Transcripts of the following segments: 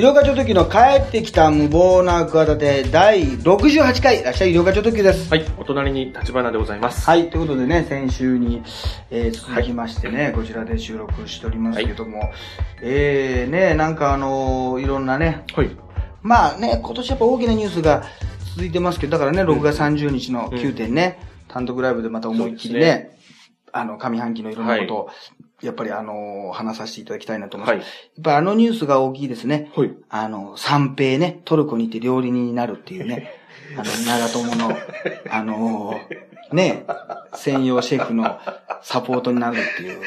医療課長時の帰ってきた無謀な企て第68回、いらっしゃい医療課長時です。はい、お隣に立花でございます。はい、ということでね、先週に、えー続きましてね、こちらで収録しておりますけども、えー、ね、なんかあのーいろんなね、はい。まあね、今年やっぱ大きなニュースが続いてますけど、だからね、6月30日の9点ね、単独ライブでまた思いっきりね、そうであの、上半期のいろんなことを、やっぱりあのー話させていただきたいなと思います。はいやっぱあのニュースが大きいですね。はい。あの、三平ね、トルコに行って料理人になるっていうね、あの、長友の、あのーね、専用シェフのサポートになるっていう。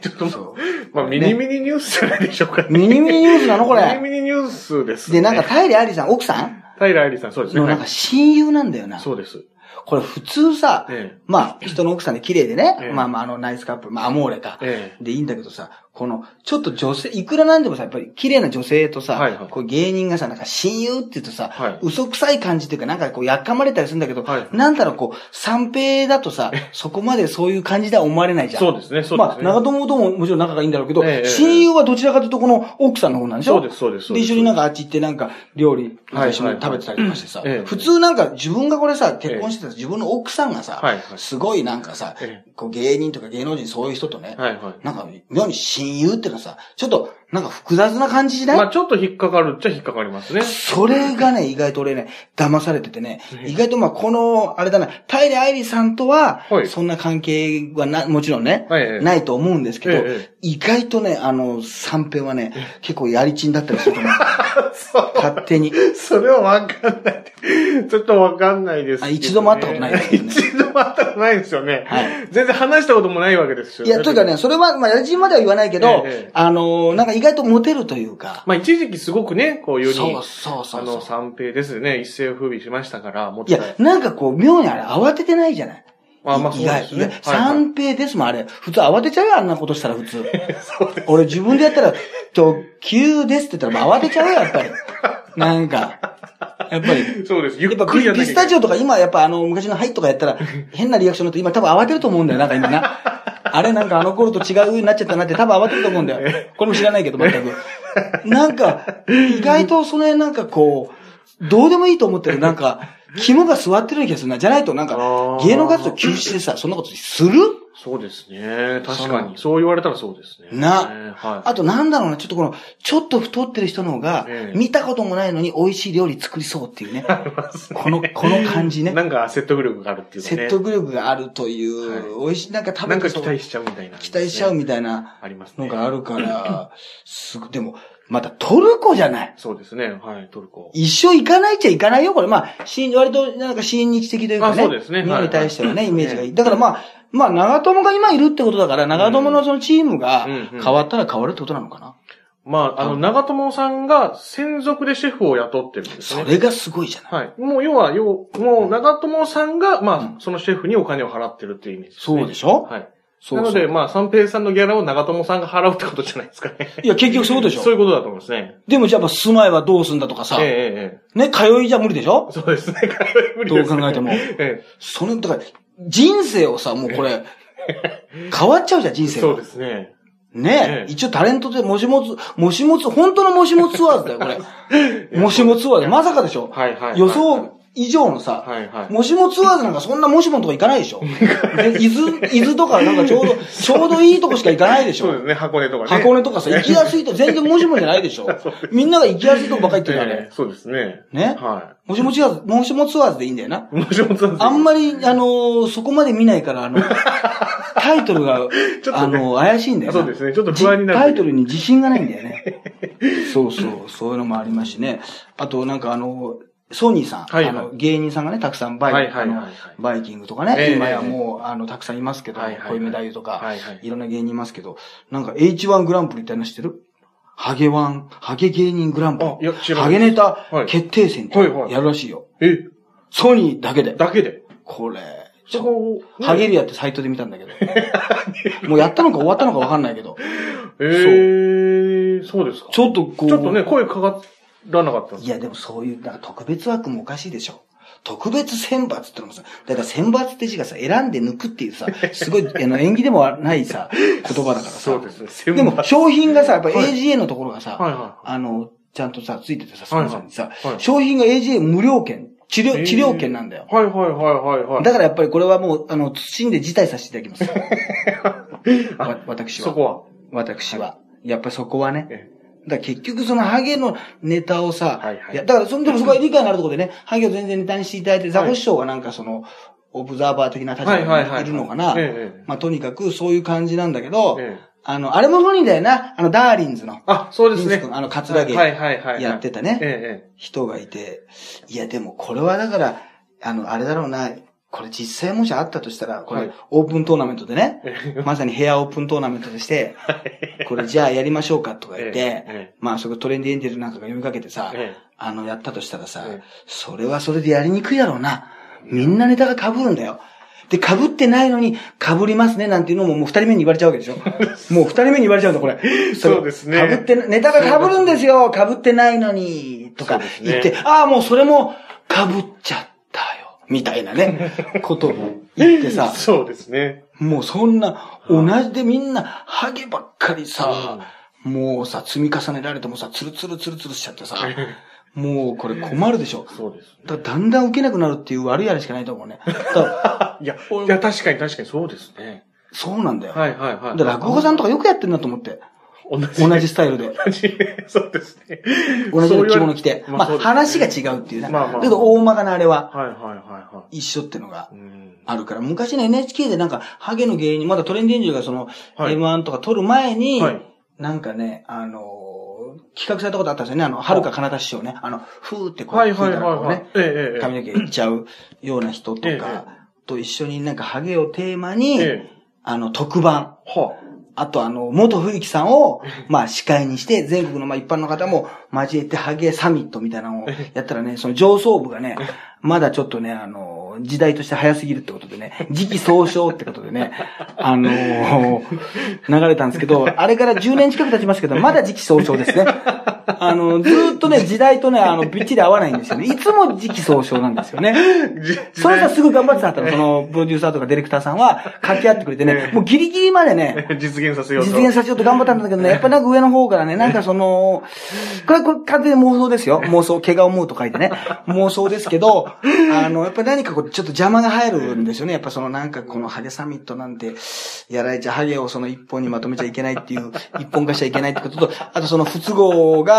ちょっと、そうまあ、ミニミニニュースじゃないでしょうかね。ミニミニニュースなの？こミニれ。ミニニュースです、で、ね。なんか、平愛理さん、奥さん？平愛理さん、そうですね。のなんかはい親友なんだよな。そうです。これ普通さ、ええ。まあ、人の奥さんで綺麗でね、ええ。まあまあ、あの、ナイスカップル、まあ、アモーレか。えで、いいんだけどさ、この、ちょっと女性、いくらなんでもさ、やっぱり綺麗な女性とさ、はいはい。こう芸人がさ、なんか親友って言うとさ、はい。嘘くさい感じっていうか、なんかこう、やっかまれたりするんだけど、はいなんだろう、こう、三平だとさ、そこまでそういう感じでは思われないじゃん。そうですね、そうです。ね。まあ、長友とももちろん仲がいいんだろうけど、ええ親友はどちらかというとこの奥さんの方なんでしょ？そうです、そうです。で、一緒になんかあっち行ってなんか料理、はい一緒に食べてたりとかしてさ、ええ。普通なんか自分がこれさ、結婚してたら自分の奥さんがさ、はいはい。すごいなんかさ、え。こう芸人とか芸能人そういう人とね、はいはい。なんか妙に親友っていうのはさ、ちょっとなんか複雑な感じしない、まあ、ちょっと引っかかるっちゃ引っかかりますね。それがね、意外と俺ね、騙されててね、ええ意外とまあこの、あれだな、平愛理さんとははい、そんな関係はな、もちろんね、ないと思うんですけど、ええ意外とね、あの、三平はね、結構やりちんだったりすると思う。勝手に。それはわかんない。ちょっとわかんないですね。あ一度も会ったことないですよね一度も会ったことないですよね。はい全然話したこともないわけですよいや、というかね、それは、まあ、やりちんまでは言わないけど、ええあの、なんか意外とモテるというか、まあ一時期すごくね、こう世に、そうそうそうそうあの、三平ですね、一世を風靡しましたから、もっいや、なんかこう、妙にあれ慌ててないじゃない？あまあそうですね三平ですもん、あれ。普通慌てちゃうよ、あんなことしたら普通。俺自分でやったら、と、急ですって言ったら、慌てちゃうよ、やっぱり。なんか、やっぱり。そうです。ゆやっぱっくりやピピスタチオオとか今やっぱあの昔のハイとかやったら変なリアクションだと今多分慌てると思うんだよ、なんか今な。あれなんかあの頃と違う風になっちゃったなって多分慌てると思うんだよ。これも知らないけど全く。なんか、意外とその辺なんかこう、どうでもいいと思ってるなんか、肝が座ってるような気がするな。じゃないとなんか芸能活動休止でさ、そんなことする？そうですね。確かに。そう言われたらそうですね。なはい。あとなんだろうな、ちょっとこの、ちょっと太ってる人の方がえ、え見たこともないのに美味しい料理作りそうっていうね。この、この感じね。なんか説得力があるっていうかね。説得力があるという、美味しい、なんか食べなんか期待しちゃうみたいな、期待しちゃうみたいたいなありますね。のがあるから、すぐ、でも、またトルコじゃない。そうですね。はい、トルコ。一生行かないっちゃ行かないよ、これ。まあ、し割と、なんか親日的というかね。あそうですね日本に対してはね、はいイメージがいい。ええだからまあ、まあ、長友が今いるってことだから、長友のそのチームが変わったら変わるってことなのかな。まあ、あの、長友さんが専属でシェフを雇ってるんですね。それがすごいじゃない。はい。もう、要は、要、もう、長友さんが、まあ、そのシェフにお金を払ってるっていうイメージです、ね。そうでしょ？はい。なので、まあ、三平さんのギャラを長友さんが払うってことじゃないですかね。いや、結局そうでしょ。そういうことだと思いますね。でもじゃあやっぱ住まいはどうすんだとかさ、ええええ。ね、通いじゃ無理でしょ？ええそうですね。無理ですね。どう考えても。ええ。その、だから、人生をさ、もうこれ、変わっちゃうじゃん、人生がそうですね。ねええ一応タレントでもしもつ、もしもつ、本当のもしもツアーズだよ、これ。もしもツアーズ。まさかでしょ？はいはいはい。予想以上のさ、はいはい。もしもツアーズなんかそんなもしものとこ行かないでしょ で伊豆、伊豆とかなんかちょうど、ちょうどいいとこしか行かないでしょそうですね。箱根とかね。箱根とかさ、行きやすいと全然もしもじゃないでしょ みんなが行きやすいとこばっかり行ってるよね。ええそうですね。ね？はもしもツアーズ、もしもツアーズでいいんだよな。い。もしもつあんまり、あのーそこまで見ないから、あの、タイトルが、ちょっとねあの怪しいんだよな。そうですねちょっと不安になるじタイトルに自信がないんだよね。そうそう、そういうのもありますしね。あと、なんかあの、ソニーさん、はいはいあの、芸人さんがね、たくさんバイ、はいはいはいバイキングとかね、ええ今やもう、あの、たくさんいますけど、はいはいはいコウメ太夫とか、はいはいいろんな芸人いますけど、なんか H1 グランプリっての知ってる？ハゲワン、ハゲ芸人グランプリ。ハゲネタはい決定戦ってはいはいやるらしいよ。え、ソニーだけで。だけで？これ、そこ、ねハゲリアってサイトで見たんだけど。もうやったのか終わったのかわかんないけど。ええそうですか。ちょっとこう。ちょっとね、声かからなかったいやでもそういう、なんか特別枠もおかしいでしょ。特別選抜ってのもさ、だから選抜って字がさ、選んで抜くっていうさ、すごい、あの、縁起でもないさ、言葉だからさ。そうですでも、商品がさ、やっぱはい AGA のところがさ、はいはあの、ちゃんとさ、ついててさ、スポンサーにさ、いはい商品が AGA 無料券、治療、治療券なんだよ。はいはいはいはいはい。だからやっぱりこれはもう、あの、謹んで辞退させていただきます。わ私は。そこは？私は。やっぱりそこはね。えだ結局そのハゲのネタをさ、はいはいや、だからその、でもそこは理解のあるところでね、ハゲを全然ネタにしていただいて、ザコ師匠がなんかその、オブザーバー的な立場。にいるのかな。ええまあとにかくそういう感じなんだけど、ええあの、あれも本人だよな。あの、ダーリンズの。あ、そうですねあの、カツラゲはいはいはい。やってたね。え人がいて、いやでもこれはだから、あの、あれだろうな、これ実際もしあったとしたら、これはい、オープントーナメントでね。まさにヘアオープントーナメントでして、これじゃあやりましょうかとか言っええてええ、まあそこトレンディエンジェルなんかが呼びかけてさええ、あの、やったとしたらさええ、それはそれでやりにくいだろうな。みんなネタが被るんだよ。で、被ってないのに被りますねなんていうのももう二人目に言われちゃうわけでしょ。もう二人目に言われちゃうんだ、これ。そうですね被ってな、ネタが被るんですよ。被ってないのに、とか言って、ああ、もうそれも被っちゃったよ。みたいなね、ことを言ってさ。そうですね。もうそんな、同じでみんな、ハゲばっかりさ、もうさ、積み重ねられてもさ、ツルツルツルツルしちゃってさ、もうこれ困るでしょ。そうです。だだんだん受けなくなるっていう悪いあれしかないと思うね。いや、いや、確かに確かにそうですね。そうなんだよ。はいはいはい。落語家さんとかよくやってんなと思って。同じ。同じスタイルで。同じ。そうですね。同じような着物着て。まあ話が違うっていうね。まあまあだけど大まかなあれははいはいはいは一緒っていうのが。あるから、昔の NHK でなんか、ハゲの芸人、まだトレンディエンジがその、はい M1 とか撮る前に、はいなんかね、あのー企画されたことあったんですよね。あの、はるかかなた師匠ね。あの、ふーってこう、はいはいはいはいね。。髪の毛いっちゃうような人とええか、と一緒になんかハゲをテーマに、ええ。あの、特番、はあとあの、元冬木さんを、まあ司会にして、全国のまあ一般の方も交えてハゲサミットみたいなのをやったらね、その上層部がね、まだちょっとね、あの、時代として早すぎるってことでね、時期総称ってことでね、あの流れたんですけど、あれから10年近く経ちますけど、まだ時期総称ですね。あの、ずーっとね、時代とね、あの、びっちり合わないんですよね。いつも時期総称なんですよね。じそれさ、すぐ頑張ってたの、その、プロデューサーとかディレクターさんは、掛け合ってくれてね、もうギリギリまでね、実現させようと。実現させようと頑張ったんだけどね、やっぱなんか上の方からね、なんかその、これ、これ完全に妄想ですよ。妄想、怪我を思うと書いてね。妄想ですけど、あの、やっぱ何かこう、ちょっと邪魔が入るんですよね。やっぱそのなんかこのハゲサミットなんて、やられちゃ、ハゲをその一本にまとめちゃいけないっていう、一本化しちゃいけないってことと、あとその不都合が、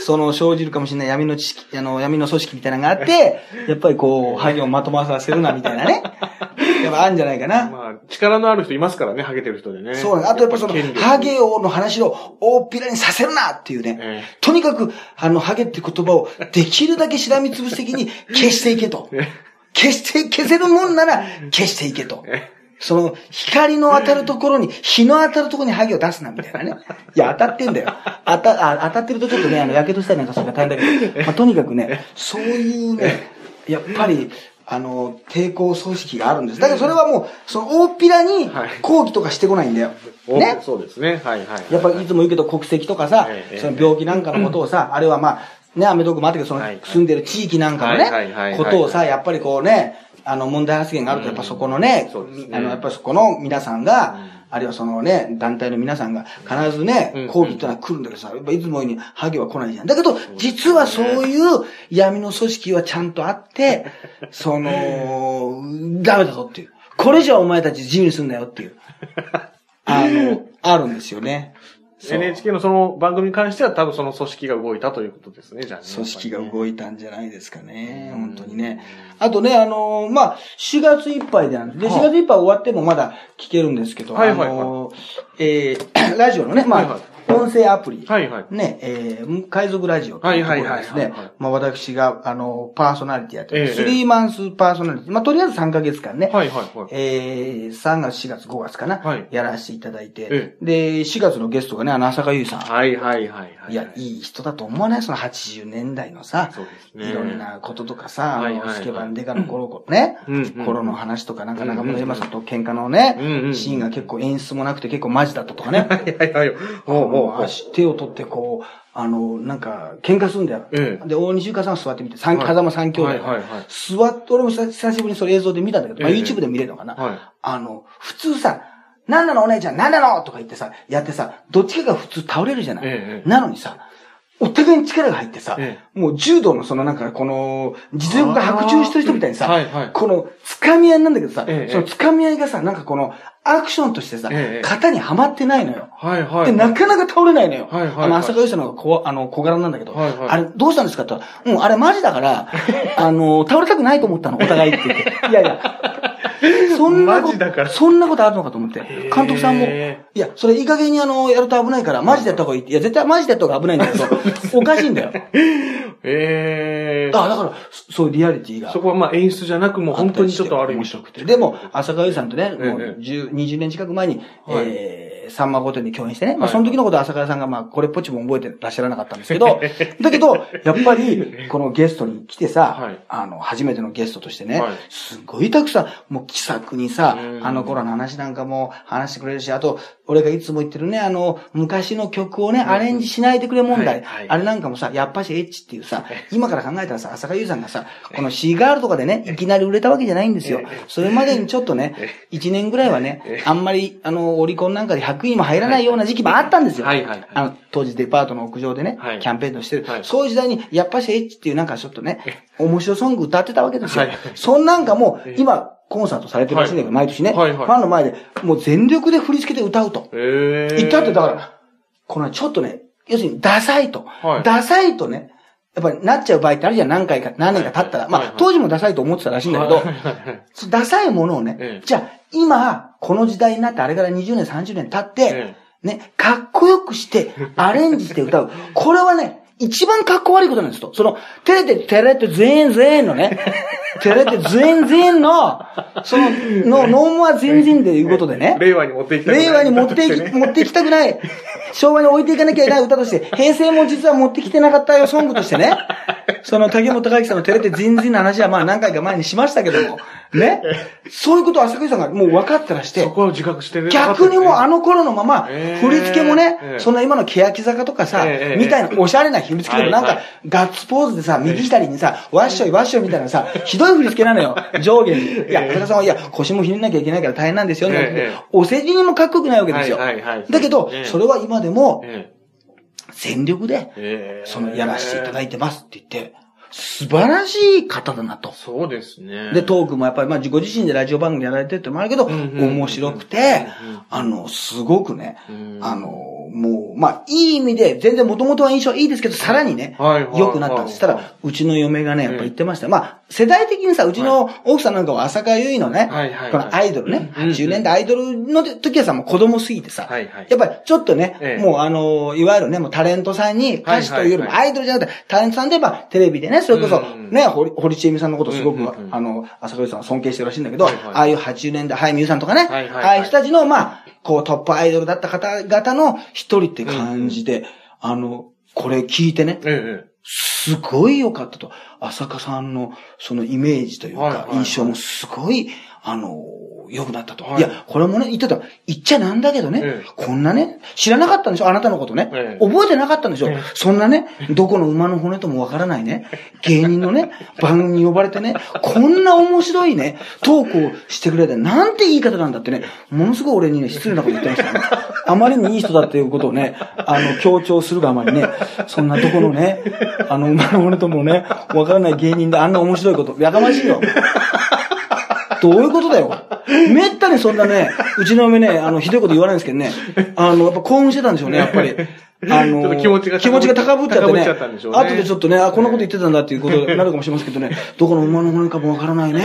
その生じるかもしれない闇の知識、あの、闇の組織みたいなのがあって、やっぱりこう、ハゲをまとまらせるな、みたいなね。やっぱあるんじゃないかな。まあ、力のある人いますからね、ハゲてる人でね。そうなんです。あとやっぱその、ハゲをの話を大っぴらにさせるなっていうね。えとにかく、あの、ハゲって言葉をできるだけしらみつぶし的に消していけと。え消して、消せるもんなら消していけと。えその、光の当たるところに、日の当たるところにハゲを出すな、みたいなね。いや、当たってんだよ。当た、あ当たってるとちょっとね、あの、火傷したりなんかするから大変だけど、まあ、とにかくね、そういうね、やっぱり、あの、抵抗組織があるんです。だけどそれはもう、その、大っぴらにはい、抗議とかしてこないんだよ。おね。そうですね。はいはい。やっぱりいつも言うけど国籍とかさええ、その病気なんかのことをさ、あるいはまあ、ね、アメトークもあったけど、そのはい住んでる地域なんかのはいはいはいね、はいことをさ、やっぱりこうね、あの問題発言があると、やっぱそこのねあの、やっぱりそこの皆さんが、あるいはそのね、団体の皆さんが必ずうんね、抗議ってのは来るんだけどさ、やっぱいつもようにハゲは来ないじゃん。だけど、実はそういう闇の組織はちゃんとあって、その、ダメだぞっていう。これじゃお前たち自由にすんだよっていう。あの、あるんですよね。NHK のその番組に関しては多分その組織が動いたということですね、じゃあね。組織がい動いたんじゃないですかね。うん本当にね。あとね、あのーまあ、4月いっぱいでなんです。で、はあ4月いっぱい終わってもまだ聞けるんですけど、はいはいはいあのーえー ラジオのね、まあ、はいはい音声アプリ。はいはい。ね、えー、海賊ラジオというところがですねはいはいはいはいはい、まあ私が、あの、パーソナリティやってる、ええスリーマンスパーソナリティ、まあとりあえず3ヶ月間ね、はいはいはい。えー、3月、4月、5月かな、はいやらせていただいて、えで、4月のゲストがね、あの、浅香優さん。はいはいはいはい。いや、いい人だと思わない？その80年代のさ、そうですね。いろんなこととかさ、あの、スケバンデカの頃、ね、頃の話とか、なんか中村山さんと喧嘩のねシーンが結構演出もなくて結構マジだったとかね。はいはいはい。ほう足、手を取ってこう、あの、なんか、喧嘩するんだよ。えで、大西ゆかさん座ってみて、三、はい風間三兄弟。はいはいはい座って、俺も久久しぶりにそれ映像で見たんだけど、まあ、ええ YouTube で見れるのかな。はいあの、普通さ、なんなのお姉ちゃん、なんなのとか言ってさ、やってさ、どっちかが普通倒れるじゃない。ええなのにさ、お互いに力が入ってさ、えもう柔道のそのなんかこの、実力が白昼してる人みたいにさ、はいはいこの掴み合いなんだけどさ、ええその掴み合いがさ、なんかこのアクションとしてさ、ええ型にはまってないのよ。はいはい。で、なかなか倒れないのよ。はいはいはいあの、朝香優さんの方がこうあの、小柄なんだけど、はいはいあれ、どうしたんですかって言ったら、うん、あれマジだから、あの、倒れたくないと思ったの、お互いって言って。いやいや。そんなことそんなことあるのかと思って。監督さんも、へいや、それいい加減にあの、やると危ないから、マジでやった方がいいって。いや、絶対マジでやった方が危ないんだけど、おかしいんだよ。ええあ、だから、そそういうリアリティが。そこはまあ演出じゃなく、もう本当にちょっとある意味面白くて。でも、浅川優さんとね、もうええ10 20年近く前に、はいえー、さんま御殿で共演してね、まあはいその時のことは浅川さんがまあこれっぽっちも覚えてらっしゃらなかったんですけど、だけど、やっぱり、このゲストに来てさ、はい。あの、初めてのゲストとしてね、はい。すごいたくさん、もう気さくにさう、ん。あの頃の話なんかも話してくれるし、あと、俺がいつも言ってるね、あの、昔の曲をね、アレンジしないでくれ問題、あれなんかもさ、やっぱしエッチっていうさ、今から考えたらさ、浅香優さんがさ、このシーガールとかでね、い。きなり売れたわけじゃないんですよ。それまでにちょっとね、1年ぐらいはね、あんまり、あの、オリコンなんかで100位にも入らないような時期もあったんですよ。はいはいはい。あの、当時デパートの屋上でね、はい。キャンペーンとしてる、はい。そういう時代に、やっぱしエッチっていうなんかちょっとね、面白ソング歌ってたわけですよ。はい。そんなんかもう、今、コンサートされてるらしいんだけど、はい。毎年ね、はいはい。ファンの前で、もう全力で振り付けて歌うと。ええ言ったってだから、このちょっとね、要するにダサいと。はい。ダサいとね、やっぱりなっちゃう場合ってあるじゃん、何回か、何年か経ったら。まあはい。はい、当時もダサいと思ってたらしいんだけどはい、はいはいダサいものをねええ、じゃあ、今、この時代になって、あれから20年、30年経ってえ、ね、かっこよくして、アレンジして歌う。これはね、一番かっこ悪いことなんですと。その、照れて、照れて、全員全員のね、照れて、全員全員の、その、の、ノーモア全然でいうことでね。令和に持っていきたくない令和に持っていき、持っていきたくない。昭和に置いていかなきゃいけない歌として、平成も実は持ってきてなかったよ、ソングとしてね。その竹本隆之さんの照れて全然の話はまあ何回か前にしましたけども。ね？そういうことを浅香さんがもう分かってらして。そ、こは自覚してる。逆にもうあの頃のままえ、ー振り付けもえね、えそんな今の欅坂とかさええ、みたいなおしゃれな振り付けでもなんかガッツポーズでさ、右左にさ、わっしょいわっしょいみたいなさ、ひどい振り付けなのよ、上下に。いや、浅香さんは、いや、腰もひねんなきゃいけないから大変なんですよ、ね。お世辞にもかっこよくないわけですよ。だけどええ、それは今でも、え全力で、その、やらせていただいてますって言って、素晴らしい方だなと。そうですね。で、トークもやっぱり、まあ、ご自身でラジオ番組やられてるってのもあるけど、面白くてあの、すごくねうん、あの、もう、まあ、いい意味で、全然もともとは印象はいいですけど、さらにね良くなったんです。そしたはいら、うちの嫁がね、やっぱ言ってました。まあ、世代的にさ、うちの奥さんなんかは浅香唯のねこのアイドルね、うんうん80年代アイドルの時はさ、もう子供すぎてさ、やっぱりちょっとねえ、え。もうあの、いわゆるね、もうタレントさんに歌手というよりもアイドルじゃなくて、タレントさんで言えばテレビでね、それこそね、堀堀ちえみさんのことすごく、あの、浅香唯さんは尊敬してるらしいんだけど、ああいう80年代、はい、みゆさんとかね、はいはいはい。ああいう人たちの、まあ、こうトップアイドルだった方々の一人って感じで、あの、これ聞いてね、ええすごい良かったと。浅香さんのそのイメージというか印象もすごい、あの、良くなったと。はいいや、これもね、言ってた。言っちゃなんだけどね、ええこんなね、知らなかったんでしょあなたのことね。ええ覚えてなかったんでしょ、ええそんなね、どこの馬の骨ともわからないね、芸人のね、番組に呼ばれてね、こんな面白いね、トークをしてくれて、なんていい方なんだってね、ものすごい俺にね、失礼なこと言ってましたね。あまりにいい人だっていうことをね、あの、強調するがあまりね、そんなどこのね、あの、馬の骨ともね、わからない芸人であんな面白いこと、やかましいよ。どういうことだよ。めったにそんなね、うちの嫁ね、あの、ひどいこと言わないんですけどね、あの、やっぱ興奮してたんでしょうね、やっぱり。あの、気持ちが高ぶ気持ちが高ぶっちゃってね。高ぶっちゃったんでしょうね後でちょっとね、あ、こんなこと言ってたんだっていうことになるかもしれませんけどね、どこの馬の骨かもわからないね。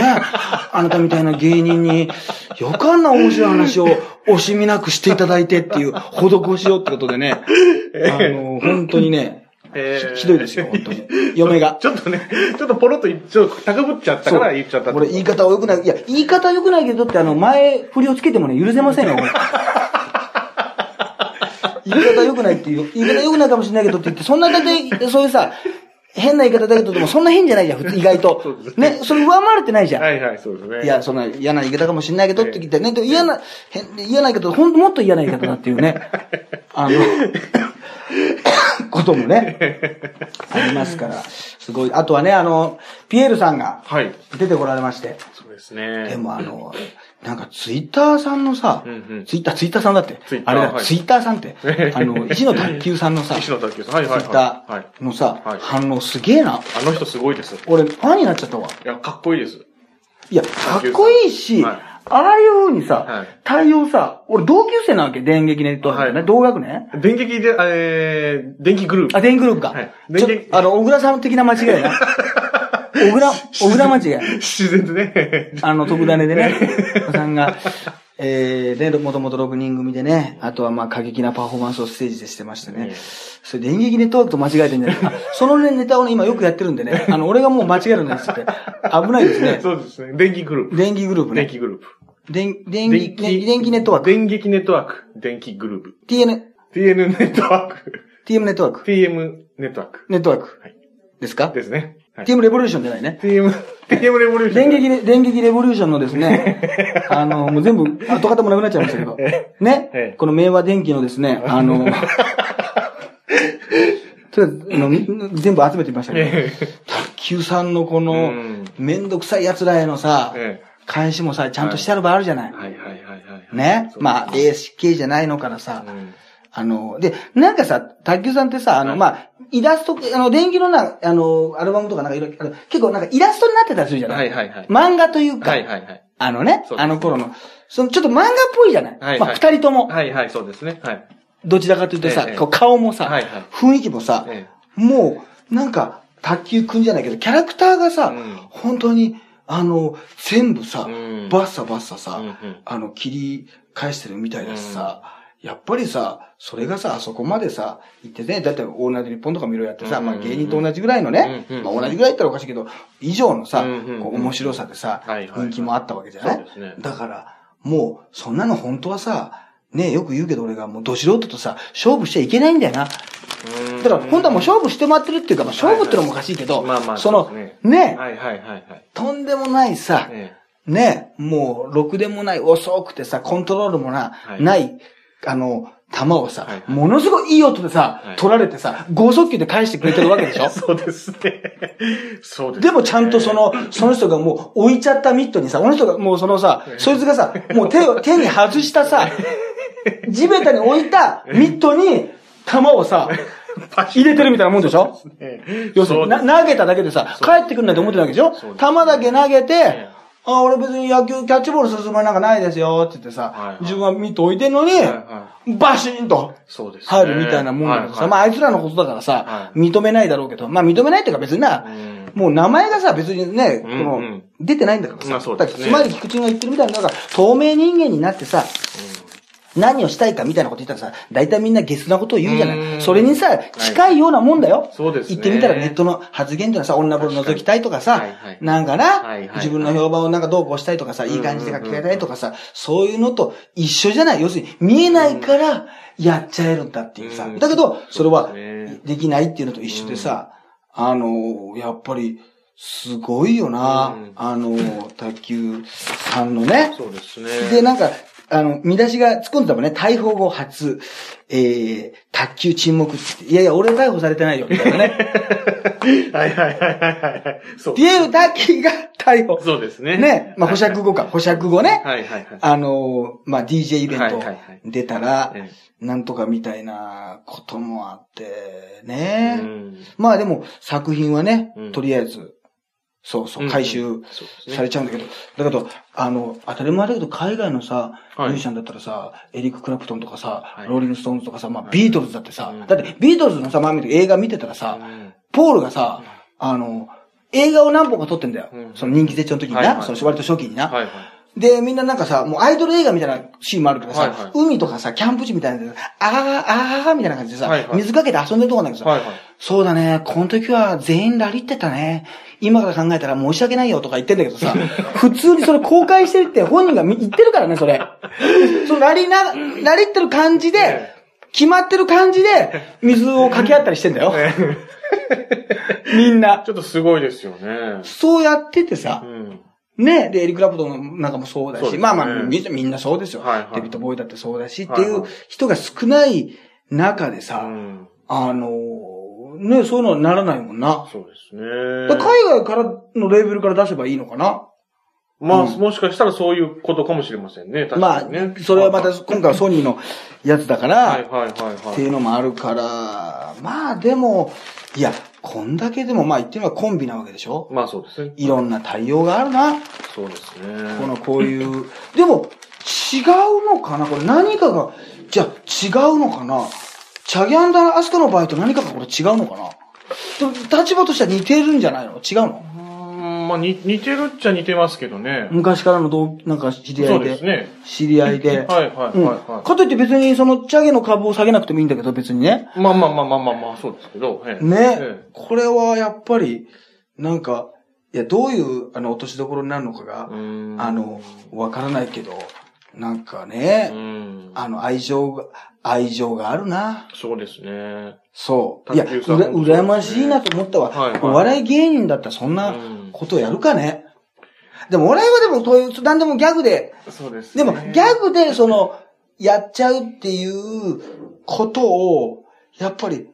あなたみたいな芸人に、よくあんな面白い話を惜しみなくしていただいてっていう、施しをってことでね、あの、本当にね、ええひひどいですよ、本当に。嫁が。ちょっとね、ちょっとポロッとちょっと高ぶっちゃったから言っちゃった。これ言い方は良くない。いや、言い方は良くないけど、だってあの、前振りをつけてもね、許せませんよ。言い方良くないっていう、言い方良くないかもしれないけどって言って、そんなだって、そういうさ、変な言い方だけど、でもそんな変じゃないじゃん、普通意外と。ね、それ上回れてないじゃん。はいはい、そうですね。いや、そんな嫌な言い方かもしれないけどって言ってね、嫌な、変嫌な言い方、ほんともっと嫌な言い方だっていうね、あの、こともね、ありますから、すごい。あとはね、あの、ピエールさんがはい。出てこられまして、そうですね。でもあの、なんかツイッターさんのさ、うんうんツイッター、ツイッターさんだってあれだ、はいツイッターさんって、あの、石野卓球さんのさ、石野卓球さん。はいはいツイッタはい。はい。ーのさ、はい反応すげえな。あの人すごいです。い俺、ファンになっちゃったわ。や、かっこいいです。いや、かっこいいし、はいああいう風にさ、はい対応さ、俺同級生なわけ、電撃ネットワークね、はい同学年？電撃で、えー、電気グループ。あ、電気グループか。はいちょ電撃あの、小倉さん的な間違いな。小倉、小倉間違い。自然とね。あの、特ダネでね、お子さんが、えー、で、もともと6人組でね、あとはまあ過激なパフォーマンスをステージでしてましてね。それ電撃ネットワークと間違えてんじゃない あそのね、ネタをね、今よくやってるんでね、あの、俺がもう間違えるんですって。危ないですね。そうですね。電気グループ。電気グループね電。気グループ。電、電気、ね電気ネットワーク。電撃ネットワーク。電気グループ。TN、TN ネットワーク。TM ネットワーク。TM ネットワーク。ネットワーク。はいですか？ですね。はい ?TM レボリューションじゃないね。TM、TM レボリューション。電撃レ、電撃レボリューションのですね、あの、もう全部、跡形もなくなっちゃいましたけど、ね、ええこの明和電機のですね、あの、とりあえず全部集めてみましたけど、え卓球さんのこうのん、めんどくさい奴らへのさ、え返しもさ、ちゃんとしてある場合あるじゃない。はいはいはいはい。ね。まあ、え ASK じゃないのからさ、うんあの、で、なんかさ、卓球さんってさ、あの、はいまあ、イラスト、あの、電気のな、あの、アルバムとかなんかいろいろ、結構なんかイラストになってたりするじゃない？はいはいはい。漫画というか、はいはいはい。あのねあの頃の、そのちょっと漫画っぽいじゃない、はいはい。まあ、二人とも、はいはい、そうですね。はい。どちらかというとさ、顔もさ、はいはい。雰囲気もさ、えもう、なんか、卓球くんじゃないけど、キャラクターがさ、うん。本当に、あの、全部さ、うん。バッサバッサさ、うんうん。あの、切り返してるみたいだしさ、やっぱりさ、それがさ、あそこまでさ、言ってね、だってオールナイト日本とか見ろやってさ、うんまあ芸人と同じぐらいのね、うんうんまあ同じぐらいって言ったらおかしいけど、以上のさ、うんうんうんこう面白さでさ、はいはいはい。人気もあったわけじゃない？ね。だから、もう、そんなの本当はさ、ねよく言うけど俺がもうど素人とさ、勝負しちゃいけないんだよな。うん。だから、本当はもう勝負してもらってるっていうか、まあ勝負ってのもおかしいけど、まあまあその、そうですね、はいはいはいはい。とんでもないさ、えね、もう、ろくでもない、遅くてさ、コントロールもな、はい。ない、あの、球をさ、はいはい。ものすごいいい音でさ、はい。取られてさ、剛速球で返してくれてるわけでしょ？え そうですね。そうですね。でもちゃんとその、その人がもう置いちゃったミットにさ、この人がもうそのさ、そいつがさ、もう手を、手に外したさ、地べたに置いたミットに、球をさ、入れてるみたいなもんでしょ？え要するに、な投げただけでさ、帰ってくるんだと思ってるわけでしょ？そう球だけ投げてえ、あ、俺別に野球、キャッチボールするつもりなんかないですよ、って言ってはいさは、い。自分はミット置いてんのにはいは、バシーンとそうですね。入るみたいなもんだからさ、まああいつらのことだからさは、い。認めないだろうけど、まあ認めないっていうか別になうん、もう名前がさ、別にね、こうん。うのん、出てないんだからさ、まあそうですね。つまり菊池が言ってるみたいな、だから透明人間になってさ、何をしたいかみたいなこと言ったらさ、大体みんなゲスなことを言うじゃなうい。んそれにさ、近いようなもんだよ。そうですね言ってみたらネットの発言っていうのはさ、女風呂覗きたいとかさはいはい、なんかはいはいな、自分の評判をなんかどうこうしたいとかさ、いい感じで書き換えたいとかさ、そういうのと一緒じゃない。要するに、見えないからやっちゃえるんだっていうさう。んだけど、それはできないっていうのと一緒でさ、あの、やっぱり、すごいよなうん。あの、卓球さんのね。そうですね。で、なんか、あの、見出しが突っ込んでたもんね。逮捕後初、えー、卓球沈黙って。いやいや、俺逮捕されてないよ、みたいなね。はいはいはいはいはい。そうピ。エール・タッキーが逮捕。そうですね。ね。まあ、保釈後か。保釈後ね。はいはいはい。あの、まあ、DJ イベント出たらえ、なんとかみたいなこともあって、えね。うんまあでも、作品はねうん、とりあえず、そうそうう、ん回収されちゃうんだけど、だけど、あの、当たり前だけど、海外のさ、ミはい。ュージシャンだったらさ、エリック・クラプトンとかさは、い。ローリング・ストーンズとかさ、まあ、はい。ビートルズだってさうん、だって、ビートルズのさ、前見て映画見てたらさ、うん。ポールがさ、あの、映画を何本か撮ってんだよ。うん。その人気絶頂の時にな、はいはい。その割と初期にな。はいはい。で、みんななんかさ、もうアイドル映画みたいなシーンもあるけどさ、はいはい海とかさ、キャンプ地みたいなあー、あー、みたいな感じでさ、はいはい水かけて遊んでるとこなんだけどさ、はいはい。そうだね、この時は全員ラリってたね。今から考えたら申し訳ないよとか言ってんだけどさ、普通にそれ公開してるって本人がみ言ってるからね、それ。そのラリな、ラリってる感じで、決まってる感じで、水をかけ合ったりしてんだよ。みんな。ちょっとすごいですよね。そうやっててうさ、ん。ね、で、エリック・ラプトンなんかもそうだし、ねまあまあみんな、みんなそうですよ。はいはいデビッド・ボーイだってそうだし、はいはいっていう人が少ない中でうさ、ん。あの、ね、そういうのはならないもんな。そうですね。海外からのレーベルから出せばいいのかな？まあ、うんもしかしたらそういうことかもしれませんね。確まあかにね。、それはまた今回はソニーのやつだから、はいはいはいってはい。いうのもあるから、まあでも、いや、こんだけでもまあ言ってみればコンビなわけでしょ？まあそうですね。いろんな対応があるな。そうですね。このこういう。でも、違うのかな？これ何かが、じゃあ違うのかな？チャギアンダアスカの場合と何かがこれ違うのかな？と立場としては似てるんじゃないの？違うの？まあに似てるっちゃ似てますけどね。昔からの同、なんか知り合そいうで。ですね。知り合いで。はいはいうん。はいはかといって別にそのチャゲの株を下げなくてもいいんだけど別にね。い。まあまあまあまあまあまあ、そうですけど。ええね、えこれはやっぱり、なんか、いや、どういう、あの、落としどころになるのかがあの、わからないけど、なんかうね、ん。あの、愛情が、愛情があるな。そうですね。そう。いや、うら、羨ましいなと思ったわ。はいはいお笑い芸人だったらそんうなんことやるかね。でも、お笑いはでも、そういう、なんでもギャグで、そうですでね。も、ギャグで、その、やっちゃうっていうことを、やっぱり、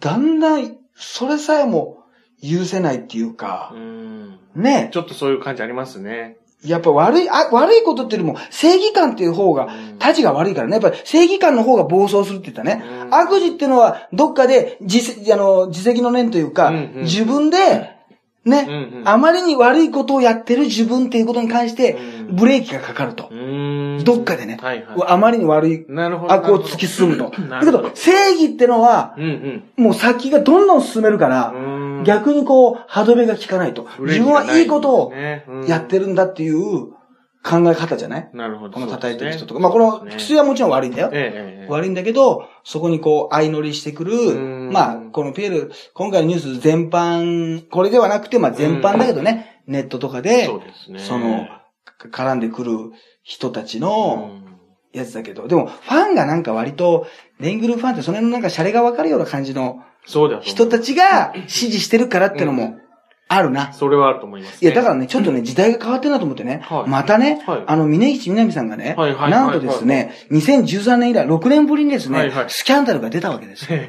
だんだん、それさえも許せないっていうかう、ん。ね。ちょっとそういう感じありますね。やっぱ悪い、あ、悪いことっていうよりも、正義感っていう方がうん、たちが悪いからね。やっぱり正義感の方が暴走するって言ったね。うん悪事っていうのは、どっかで、自、あの、自責の念というか、うんうん自分で、ね、うんうんあまりに悪いことをやってる自分っていうことに関してう、んブレーキがかかると。どっかでね、はいはい。あまりに悪い。悪を突き進むと。だけどど、正義ってのは、うんうん。もう先がどんどん進めるから、逆にこう、歯止めが効かないと。自分はいいことをやってる。るんだっていう考え方じゃない？なるほど。この叩いてる人とか。そうまあこの薬はもちろん悪いんだよ。悪いんだけど、そこにこう、相乗りしてくうる、ん。まあ、このピエール、今回のニュース全般、これではなくて、まあ全般だけどね、ネットとかでそう、ですね。その、か絡んでくる人たちうのん。やつだけど、でも、ファンがなんか割と、レイングルーファンってその辺のなんかシャレがわかるような感じのそうだ人たちが支持してるからってのもあるな。それはあると思います、いや、だからね、ちょっとね、時代が変わってるなと思ってね、はいまたね、はいあの、峯岸みなみさんがね、はいはいはいなんとですね、2013年以来、6年ぶりにですね、はいはいスキャンダルが出たわけですよ。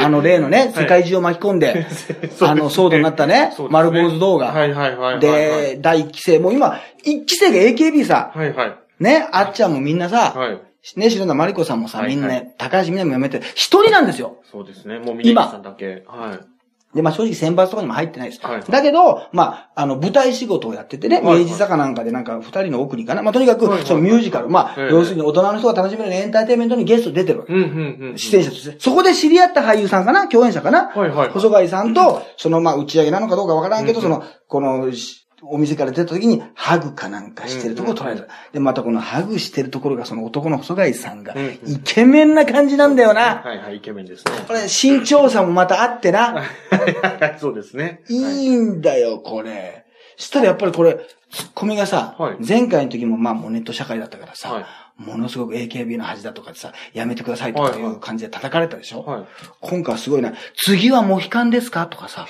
あの例のね、世界中を巻き込んで、あの、騒動になったね、ね丸坊主動画。はいはいはいはい。で、第1期生、もう今、1期生が AKB さ、はいはい。ね、あっちゃんもみんなさ、はい。ね、白田まりこさんもさ、はいはいみんなね、高橋みなみも辞めて、一人なんですよ。そうですね。もう峰岸さんだけ。はい。で、まあ正直選抜とかにも入ってないです。はいだけど、まあ、あの、舞台仕事をやっててね、明治坂なんかでなんか二人の奥にかな。まあとにかくそのミュージカル、まあ、ええ要するに大人の人が楽しめるエンターテインメントにゲストで出てるわけ。うんうんうん。出演者として。そこで知り合った俳優さんかな？共演者かな？はいはいはい細貝さんと、そのまあ打ち上げなのかどうかわからんけど、その、この、しお店から出た時に、ハグかなんかしてるところを捉えた。で、またこのハグしてるところが、その男の細貝さんがうん、イケメンな感じなんだよな。はいはい、イケメンですね。これ、身長差もまたあってな。はいそうですね。いはいいんだよ、これ。したらやっぱりこれ、ツッコミがさ、はい前回の時もまあもうネット社会だったからさ、はいものすごく AKB の恥だとかでさ、やめてくださいとかいう感じで叩かれたでしょ、はい。今回はすごいな、次はモヒカンですか？とかさ、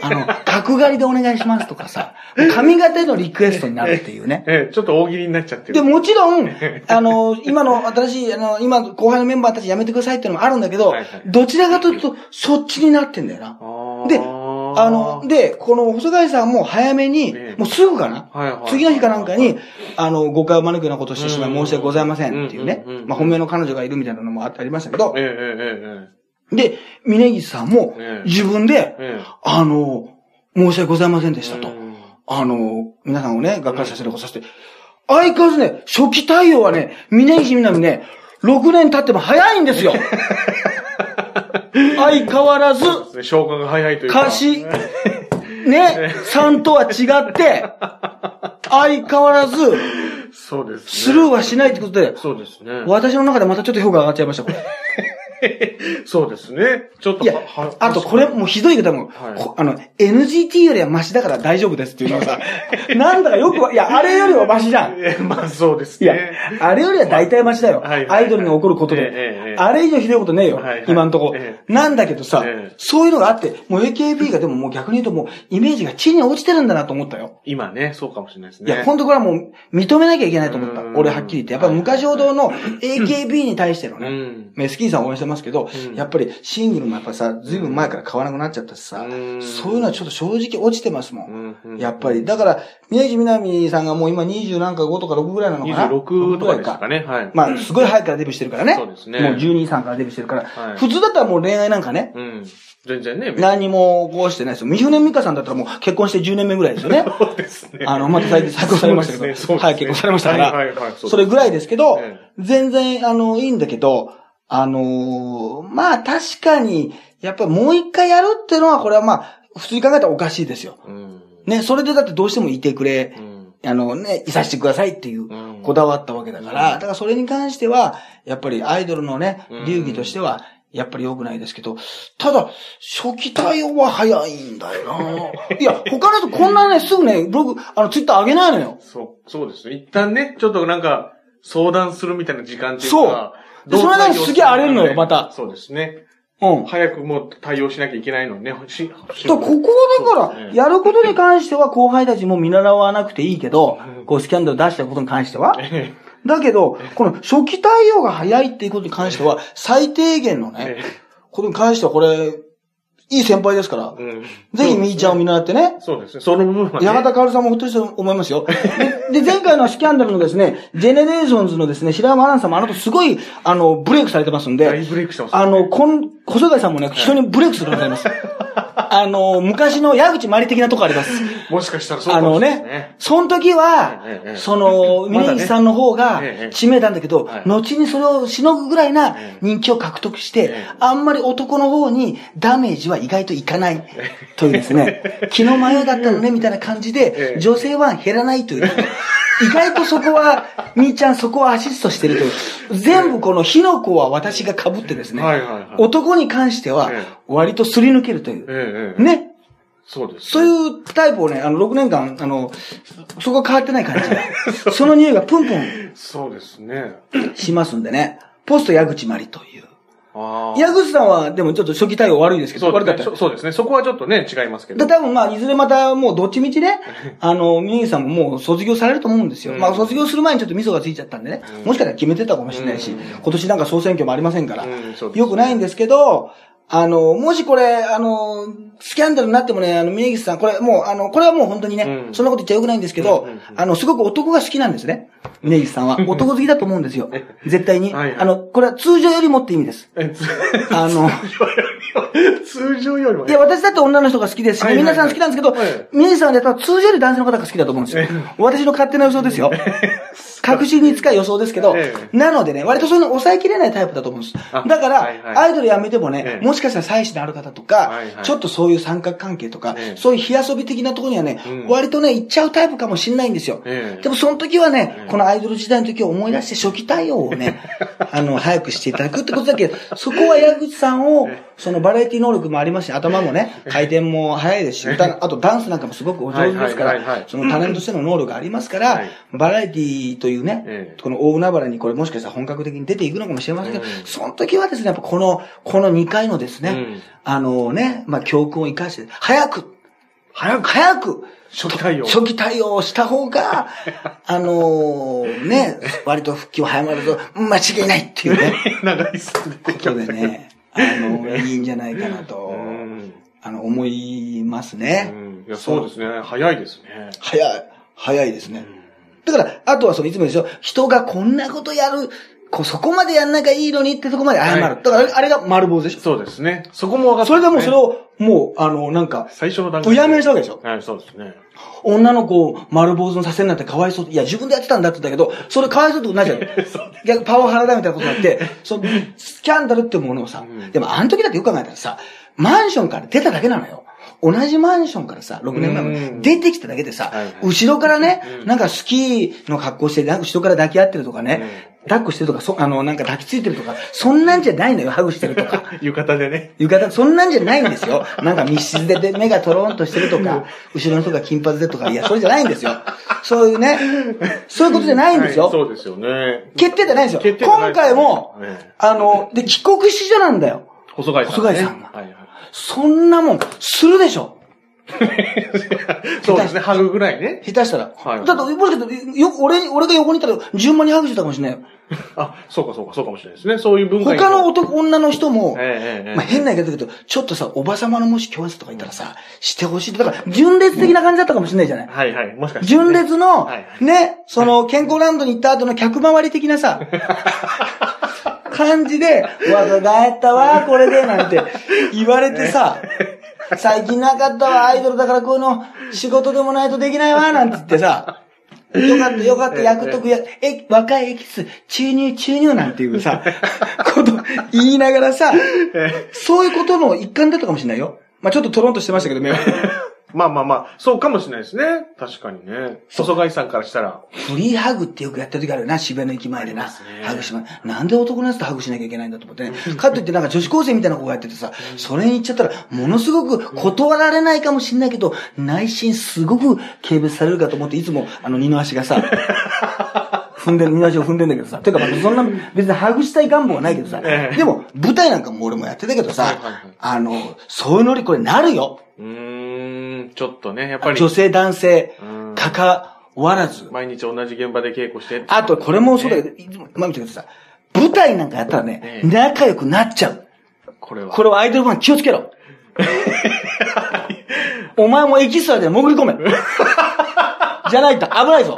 あの、角刈りでお願いしますとかさ、髪型へのリクエストになるっていうね。ええ、ちょっと大喜利になっちゃってる。で、もちろん、あの、今の新しい、あの、今、後輩のメンバーたちやめてくださいっていうのもあるんだけど、はいはいどちらかというと、そっちになってんだよな。で、あの、、で、この細貝さんも早めにええ、もうすぐかな、はいはい次の日かなんかに、あの、誤解を招くようなことをしてしまい申し訳ございませんっていうね。まあ、本命の彼女がいるみたいなのもあありましたけど。で、峯岸さんもええ。自分で、あの、申し訳ございませんでしたと。う。ん。あの、皆さんをね、がっかりさせることさせて、相変わらずね、初期対応はね、峯岸みなみね、6年経っても早いんですよ。相変わらず、消化が早いというか。歌詞、ね、さんとは違って、相変わらず、そうですね。スルーはしないってことで、そうですね。私の中でまたちょっと評価上がっちゃいました、これ。そうですね。ちょっといやあとこれ、もうひどい言い方も、はいこあの、NGT よりはマシだから大丈夫ですっていうのはさ、なんだかよくわ、いや、あれよりはマシじゃん。ええまあそうですいやね。、あれよりは大体マシだよ。アイドルに起こることで。あれ以上ひどいことねえよ。はいはい今んとこ、えなんだけどさ、ええそういうのがあって、もう AKB がでももう逆に言うともうイメージが地に落ちてるんだなと思ったよ。今ね、そうかもしれないですね。いや、本当これはもう認めなきゃいけないと思ったう。ん俺はっきり言って。やっぱり昔ほどの AKB に対してのうね、ん。メスキーさん応援してますけど、うんやっぱりシングルもやっぱりさ、ずいぶん前から買わなくなっちゃったしさ、うんそういうのはちょっと正直落ちてますもん。うんうんやっぱり。だから、宮城みなみさんがもう今20なんか5とか6ぐらいなのかな26とかでしたかね。はい。まあ、すごい早くからデビューしてるからね。そうですねもう12、3からデビューしてるから。はい普通だったらもう恋愛なんかね、うん。全然ね。何にもこうしてないですよ。三船美香さんだったらもう結婚して10年目ぐらいですよね。そうですね。あの、また最近再婚されましたけど、そうですねはい、結婚されましたから、はいはいはいそれぐらいですけど、え全然、あの、いいんだけど、あのーまあ確かに、やっぱりもう一回やるっていうのは、これはまあ、普通に考えたらおかしいですよ。うん。ね、それでだってどうしてもいてくれ、うん。あのね、いさせてくださいっていううん。こだわったわけだから、だからそれに関しては、やっぱりアイドルのねうん、流儀としては、やっぱり良くないですけど、ただ、初期対応は早いんだよな。いや、他の人こんなね、すぐね、ブログ、あの、ツイッター上げないのよ。そう、そうですね。一旦ね、ちょっとなんか、相談するみたいな時間っていうそう。その間にすげえ荒れるのよまた。そうですね。うん。早くもう対応しなきゃいけないのにね。しだからここはだから、やることに関しては後輩たちも見習わなくていいけどうん、こうスキャンダル出したことに関しては。えだけど、この初期対応が早いっていうことに関しては、最低限のね、えことに関してはこれ、いい先輩ですから、うんぜひみーちゃんを見習ってね、そうですね。その部分はね。八幡薫さんもほっとして思いますよ。で、で前回のスキャンダルのですね、ジェネレーションズのですね、白山アナウンサーもあの後すごい、あの、ブレイクされてますんで、大ブレイクしてますねあの、こん、小菅井さんもね、非常にブレイクするとございます。あの、昔の矢口まり的なとこあります。もしかしたらそうあのかもしれないね、その時はえええ、え。その、峯岸さんの方がええ知名なんだけどはい、後にそれをしのぐぐらいなええ。人気を獲得してええ、あんまり男の方にダメージは意外といかないというですね、気の迷いだったのね、みたいな感じえで、え女性は減らないという。意外とそこは、みーちゃんそこはアシストしてるという。全部この火の粉は私が被ってですね、はいはいはい。男に関してはええ。割とすり抜けるという。ね。そうです。そういうタイプをね、あの、6年間、あの、そこが変わってない感じが。その匂いがプンプンそうですね。しますんでね。ポスト矢口まりという。ああ。矢口さんは、でもちょっと初期対応悪いですけど、そう悪かったですね。そそうですね。そこはちょっとね、違いますけど。だ多分まあ、いずれまたもうどっちみちね、あの、ミネさんももう卒業されると思うんですよ。うんまあ、卒業する前にちょっとミソがついちゃったんでね、うんもしかしたら決めてたかもしれないし、うん今年なんか総選挙もありませんから、うんそうですねよくないんですけど、あの、もしこれ、あの、スキャンダルになってもね、あの、峯岸さん、これもう、あの、これはもう本当にね、うんそんなこと言っちゃよくないんですけど、うんうんうんあの、すごく男が好きなんですね。峯岸さんは。男好きだと思うんですよ。絶対に。はいはいあの、これは通常よりもって意味です。あの、通常よりもいや、私だって女の人が好きですし、はいはいはい皆さん好きなんですけどはい、皆さんだったら通常より男性の方が好きだと思うんですよ。私の勝手な予想ですよ。確信に近い予想ですけどえ、なのでね、割とそういうの抑えきれないタイプだと思うんです。あだからアイドル辞めてもねえ、え。もしかしたら妻子である方とかちょっとそういう三角関係とかえ、え。そういう火遊び的なところにはねうん、割とね、行っちゃうタイプかもしれないんですよ。ええ。でもその時はねえ、え。このアイドル時代の時を思い出して初期対応をね、あの、早くしていただくってことだけど、そこは矢口さんを、そのバラエティ能力もありますし、頭もね、回転も早いですし、歌あとダンスなんかもすごくお上手ですからそのタレントとしての能力がありますからはい、バラエティというねええ、この大海原にこれもしかしたら本格的に出ていくのかもしれませんけどうん、その時はですね、やっぱこの、この2回のですねうん、あのね、まあ教訓を生かして、早く、早く、早く、初期対応。初期対応をした方が、あのね、割と復帰を早まると、間違いないっていうね、長いっすね。ことでね、あの、いいんじゃないかなとう、ん。あの、思いますうね。ん。いや、そうですね。早いですね。早い、早いですね。だから、あとはその、いつもでしょ、人がこんなことやる、こうそこまでやんなきゃいいのにってとこまで謝る。はいだから、あれが丸坊主でしょ。そうですね。そこも分かってそれでもうそれを。を、もう、あの、なんか、最初の段うやめにしたわけでしょ。はい、そうですね。女の子を丸坊主にさせるなんてかわいそう。いや、自分でやってたんだって言ったけど、それかわいそうってことになっちゃ う。逆パワハラだみたいなことになって、その、スキャンダルってものをさ、うんでもあの時だってよく考えたらさ、マンションから出ただけなのよ。同じマンションからさ、6年前うんも出てきただけでさ後ろからねう、んなんかスキーの格好して、なんか後ろから抱き合ってるとかね、抱っこしてるとか、そあの、なんか抱きついてるとか、そんなんじゃないのよ、ハグしてるとか。浴衣でね。浴衣、そんなんじゃないんですよ。なんか密室でで目がトローンとしてるとか、後ろの人が金髪でとか、いや、それじゃないんですよ。そういうね、そういうことじゃないんですよ。はいそうですよね。決定じゃないんですよ。今回も、ええあの、で、帰国子女なんだよ。細貝さん、ね。細貝さんがはいはい。そんなもん、するでしょ。そうですね、ハグぐらいね。下手したら。はいだって、もしかしたらよ、俺、俺が横にいたら順番にハグしてたかもしれないよ。あ、そうかそうか、そうかもしれないですね。そういう文化に他の男、女の人も、えええまあ、変な言い方だけど、ちょっとさ、おばさまのもし共演者とかいたらさ、してほしいって。だから、純烈的な感じだったかもしれないじゃない。はいはい。もしかして、純烈のはいは、いね、その、健康ランドに行った後の客回り的なさ、感じで、若返ったわ、これで、なんて 言われてさ、最近なかったわ、アイドルだからこの、仕事でもないとできないわ、なんて言ってさ、よかった、よかった、役得や、え、若いエキス、注入、注入なんていうさ、こと言いながらさ、そういうことの一環だったかもしれないよ。まあちょっとトロンとしてましたけど、目はまあまあまあ、そうかもしれないですね。確かにね。細貝さんからしたら。フリーハグってよくやってる時あるよな、渋谷の駅前でな。すねハグしま、なんで男のやつとハグしなきゃいけないんだと思ってね。かといってなんか女子高生みたいな子がやっててさ、それに行っちゃったら、ものすごく断られないかもしれないけど、内心すごく軽蔑されるかと思って、いつもあの二の足がさ、踏んでる、二の足を踏んでんだけどさ。てかまあそんな、別にハグしたい願望はないけどさ。ええでも、舞台なんかも俺もやってたけどさあの、そういうノリこれなるよ。うーん、ちょっとね、やっぱり。女性男性うん、関わらず。毎日同じ現場で稽古して。あと、これもそうだけど、いつも前見てください。舞台なんかやったらねえ、え仲良くなっちゃう。これは。これはアイドルファン気をつけろ。お前もエキストラで潜り込め。じゃないと危ないぞ。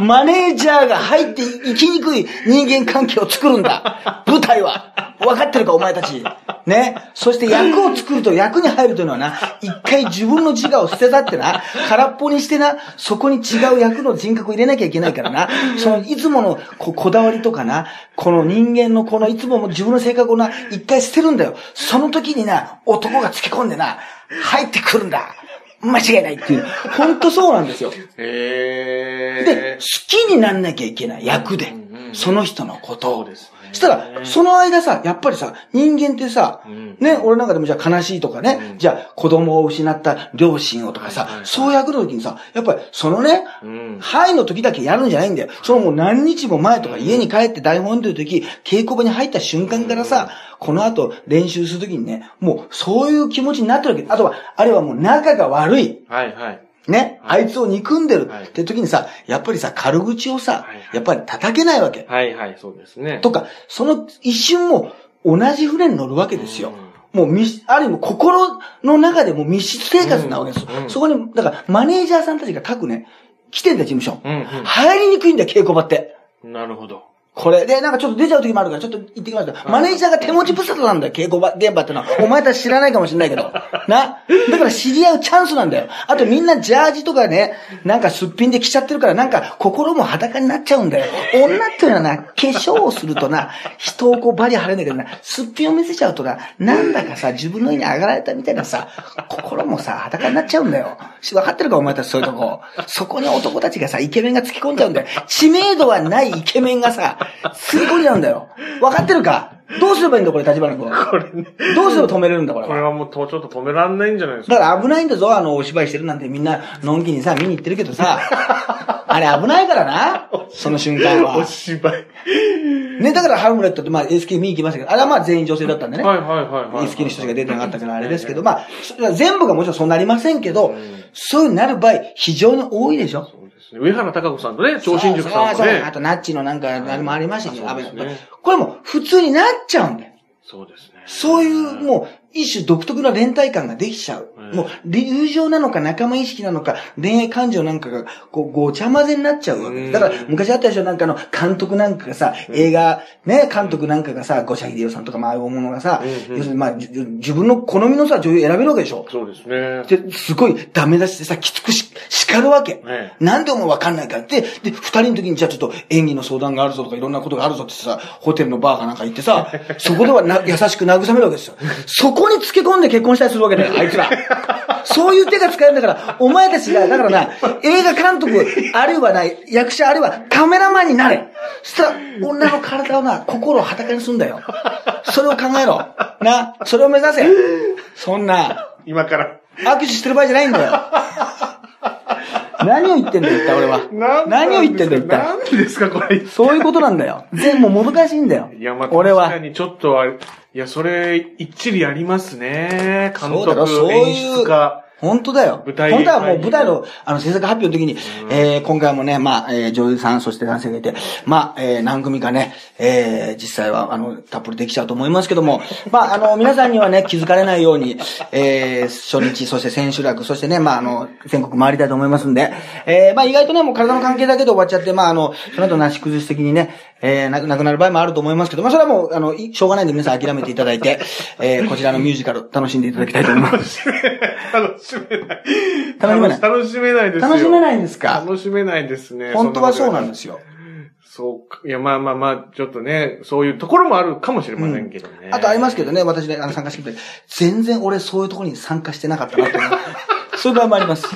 マネージャーが入っていきにくい人間関係を作るんだ。舞台は。分かってるか、お前たち。ね。そして役を作ると役に入るというのはな、一回自分の自我を捨てたってな、空っぽにしてな、そこに違う役の人格を入れなきゃいけないからな、そのいつものこだわりとかな、この人間のこのいつもの自分の性格をな、一回捨てるんだよ。その時にな、男がつけ込んでな、入ってくるんだ。間違いないっていう。ほんとそうなんですよ。へで、好きになんなきゃいけない役でその人のことを。ですねしたら、その間さ、やっぱりさ、人間ってさうん、ね、俺なんかでもじゃあ悲しいとかねう、んじゃあ子供を失った両親をとかさそういう役の時にさ、やっぱりそのねうん、はいの時だけやるんじゃないんだよ。そのもう何日も前とか家に帰って台本読んでる時、稽古場に入った瞬間からさ、この後練習する時にね、もうそういう気持ちになってるわけ。あとは、あれはもう仲が悪い。はいはい。ね、はいあいつを憎んでるはいって時にさ、やっぱりさ、軽口をさやっぱり叩けないわけ。はいはい、そうですね。とか、その一瞬も同じ船に乗るわけですよ。もう密、ある意味心の中でも密室生活なわけですよ。そこに、だからマネージャーさんたちが各ね、来てんだよ、事務所。うん入りにくいんだよ、稽古場って。うん。なるほど。これ。で、なんかちょっと出ちゃう時もあるから、ちょっと行ってきますけど、マネージャーが手持ち無沙汰なんだよ、稽古場、現場ってのは。お前たち知らないかもしれないけど。な。だから知り合うチャンスなんだよ。あとみんなジャージとかね、なんかすっぴんで着ちゃってるから、なんか心も裸になっちゃうんだよ。女っていうのはな、化粧をするとな、人をこうバリ張れんだけどな、すっぴんを見せちゃうとな、なんだかさ、自分の家に上がられたみたいなさ、心もさ、裸になっちゃうんだよ。分かってるか、お前たちそういうとこ。そこに男たちがさ、イケメンが突き込んじゃうんだよ。知名度はないイケメンがさ、突き込んじゃうんだよ。分かってるか？どうすればいいんだ、これ、立花君。これね。どうすれば止めれるんだ、これは。これはもうとちょっと止めらんないんじゃないですだか。から危ないんだぞ、あの、お芝居してるなんてみんな、のんきにさ、見に行ってるけどさ、あれ危ないからな、その瞬間はお。芝居。ね、だからハムレットって、まあ、SK 見に行きましたけど、あれはまあ全員女性だったんでね。はいはいはいはい。SK の人しか出てなかったからあれですけど、まあ、そ全部がもちろんそうなりませんけど、んそうなる場合、非常に多いでしょ。ね。上原隆子さんとね、超新塾さんとね。あと、ナッチのなんか、あれもありましたし、そうですねこれも普通になっちゃうんだよ。そうですね。そういう、もう、一種独特な連帯感ができちゃう。うんもう、友情なのか仲間意識なのか、恋愛感情なんかが、こう、ごちゃ混ぜになっちゃうわけうんだから、昔あったでしょ、なんかあの、監督なんかがさ、映画、ね、監督なんかがさ、五社秀夫さんとか、まあ、大物がさ、要するに、まあ、じ自分の好みのさ、女優選べるわけでしょ。そうですね。で、すごいダメ出しでさ、きつくし、叱るわけ。えなんでお前わかんないかって、で、二人の時にじゃあちょっと演技の相談があるぞとかいろんなことがあるぞってさ、ホテルのバーかなんか行ってさ、そこではな優しく慰めるわけですよ。そこにつけ込んで結婚したりするわけだよ、あいつら。そういう手が使えるんだから、お前たちが、だからな、映画監督、あるいはな、役者、あるいはカメラマンになれ。そしたら、女の体をな、心を裸にするんだよ。それを考えろ。な、それを目指せ。そんな、今から。握手してる場合じゃないんだよ。何を言ってんだよ、一体俺は。何を言ってんだよ、一体。なんでですか、これ？そういうことなんだよ。全部もう難しいんだよ。いや、まあ、俺は確か。にちょっとあれ、いや、それ、一理ありますね。監そうそういう演出家。本当だよ。舞台本当はもう舞台の、あの、制作発表の時に、えー、今回もね、まあ、えー、女優さん、そして男性がいて、まあ、えー、何組かね、えー、実際は、あの、たっぷりできちゃうと思いますけども、まあ、あの、皆さんにはね、気づかれないように、えー、初日、そして千秋楽、そしてね、まあ、あの、全国回りたいと思いますんで、えー、まあ、意外とね、もう体の関係だけで終わっちゃって、まあ、あの、その後なし崩し的にね、えー、なくなくなる場合もあると思いますけど、まあ、それはもう、あの、いしょうがないんで皆さん諦めていただいて、えー、こちらのミュージカル楽しんでいただきたいと思います。楽しめない。楽しめない楽しめないですよ。楽しめないんですか？楽しめないですね。本当はそうなんですよ。そうか。いや、まあまあまあ、ちょっとね、そういうところもあるかもしれませんけどね。あとありますけどね、私ね、あの参加してみて、全然俺そういうところに参加してなかったなって。そういう場合もあります。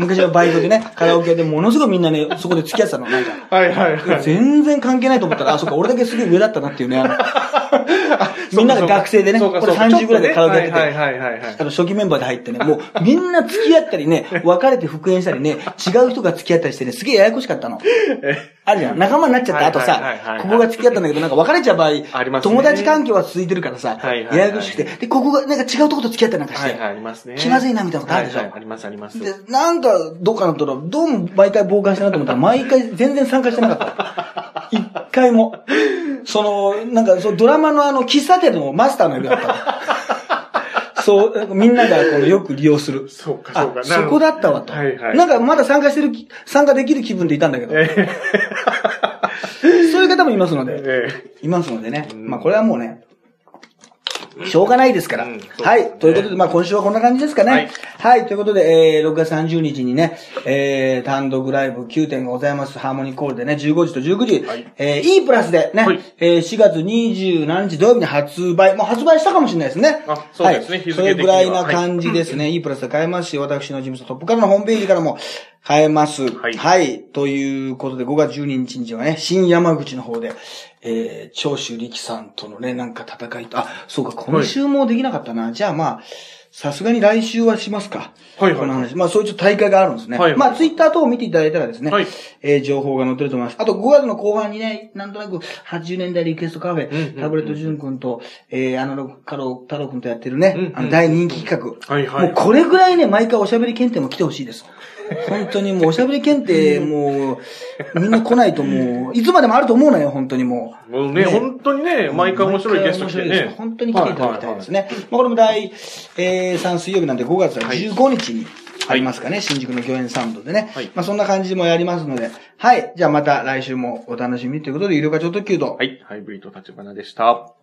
昔はバイトでね、カラオケでものすごいみんなね、そこで付き合ってたの、なんか。はいはいはい。全然関係ないと思ったら、あ、そっか、俺だけすげえ上だったなっていうね。あの みんなが学生でね、これそうかそうか30ぐらいでカラオケやってて、はいはいあの初期メンバーで入ってね、もうみんな付き合ったりね、別れて復縁したりね、違う人が付き合ったりしてね、すげえややこしかったの。あるじゃん。仲間になっちゃった後さここが付き合ったんだけど、なんか別れちゃう場合、ね友達関係は続いてるからさ、はいはいはいややこしくて、で、ここがなんか違うとこと付き合ったりなんかして、はいはい、ありますね。気まずいなみたいなことあるでしょ？はいはいありますあります。で、なんか、どっかのところ、どうも毎回傍観してなと思ったら、毎回全然参加してなかった。一回も。その、なんか、そう、ドラマのあの、喫茶店のマスターの役だった。そう、みんながこのよく利用する。そうかそうか。あ、そこだったわと。はいはい。なんかまだ参加してる気、参加できる気分でいたんだけど。えそういう方もいますのえで、えいますのでね。んまあこれはもうね、しょうがないですから。うんねはい。ということで、まあ今週はこんな感じですかね。ははいい。ということで、えー、6月30日にね、えー、単独ライブ9点がございます。ハーモニーコールでね、15時と19時。はいえー、E プラスでね、はいえー、4月27日土曜日に発売。もう発売したかもしれないですね。あそうですねはい。日それぐらいな感じですね。E プラスで買えますし、私の事務所トップからのホームページからも買えます。はいはい。ということで、5月12日にはね、新山口の方で、えー、長州力さんとのね、なんか戦いと、あ、そうか、今週もできなかったな。じゃあまあ、さすがに来週はしますか。はいはいこの話。まあ、そういう大会があるんですね。はいはいまあ、ツイッター等を見ていただいたらですね、はいえー情報が載ってると思います。あと、5月の後半にね、なんとなく80年代リクエストカフェ、うんうんうんタブレットジュン君と、えー、アナログカロ太郎君とやってるね、うんうんあの大人気企画。はいはいもうこれぐらいね、毎回おしゃべり検定も来てほしいです。本当にもうおしゃべり検定、もう、みんな来ないともう、いつまでもあると思うのよ、本当にもう。もうね、本当にね、毎回面白いゲスト来てね。本当に来ていただきたいですね。まあこれも第、えー、3水曜日なんで5月は15日にありますかね、新宿の御苑サウンドでね。はいまあそんな感じもやりますので、はい。じゃあまた来週もお楽しみにということで、有料化超特急と、はい、ハイブリッド立花でした。